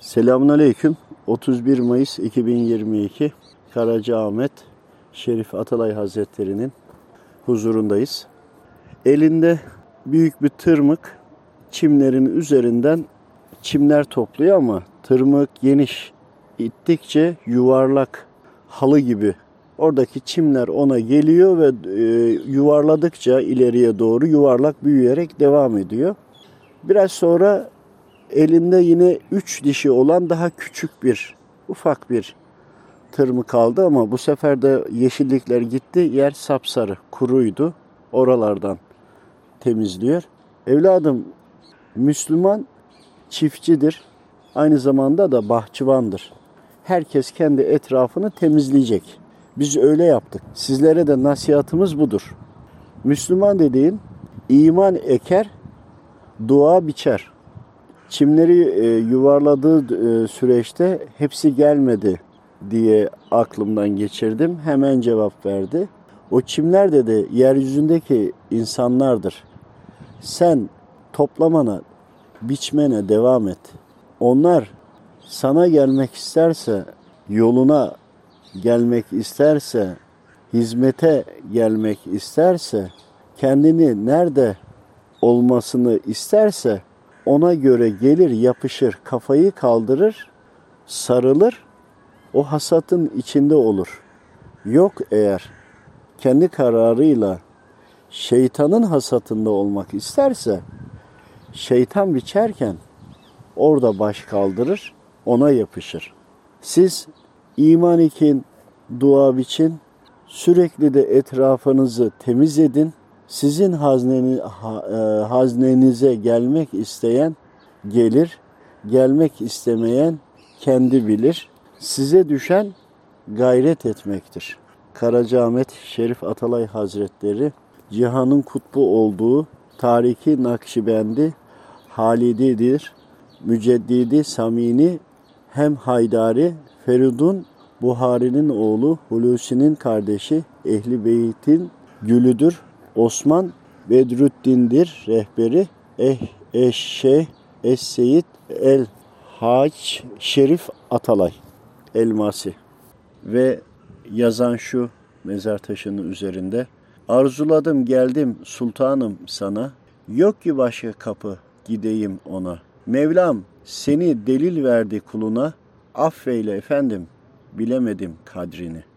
Selamünaleyküm. 31 Mayıs 2022 Karacaahmet Şerif Atalay Hazretleri'nin huzurundayız. Elinde büyük bir tırmık çimlerin üzerinden çimler topluyor ama tırmık geniş ittikçe yuvarlak halı gibi oradaki çimler ona geliyor ve e, yuvarladıkça ileriye doğru yuvarlak büyüyerek devam ediyor. Biraz sonra elinde yine üç dişi olan daha küçük bir ufak bir tırmı kaldı ama bu sefer de yeşillikler gitti. Yer sapsarı, kuruydu. Oralardan temizliyor. Evladım Müslüman çiftçidir. Aynı zamanda da bahçıvandır. Herkes kendi etrafını temizleyecek. Biz öyle yaptık. Sizlere de nasihatımız budur. Müslüman dediğin iman eker, dua biçer. Çimleri e, yuvarladığı e, süreçte hepsi gelmedi diye aklımdan geçirdim. Hemen cevap verdi. O çimler dedi yeryüzündeki insanlardır. Sen toplamana, biçmene devam et. Onlar sana gelmek isterse, yoluna gelmek isterse, hizmete gelmek isterse, kendini nerede olmasını isterse ona göre gelir yapışır, kafayı kaldırır, sarılır, o hasatın içinde olur. Yok eğer kendi kararıyla şeytanın hasatında olmak isterse, şeytan biçerken orada baş kaldırır, ona yapışır. Siz iman için, dua biçin, sürekli de etrafınızı temiz edin. Sizin hazneni, ha, e, haznenize gelmek isteyen gelir, gelmek istemeyen kendi bilir. Size düşen gayret etmektir. Karacaahmet Şerif Atalay Hazretleri cihanın kutbu olduğu tariki Nakşibendi Halididir. Müceddidi Samini hem Haydari Feridun Buhari'nin oğlu Hulusi'nin kardeşi Ehli Beyt'in gülüdür. Osman Bedrüddin'dir rehberi. Eh, Eşşeh Es-Seyit El Haç Şerif Atalay Elmasi ve yazan şu mezar taşının üzerinde Arzuladım geldim sultanım sana yok ki başka kapı gideyim ona Mevlam seni delil verdi kuluna affeyle efendim bilemedim kadrini.''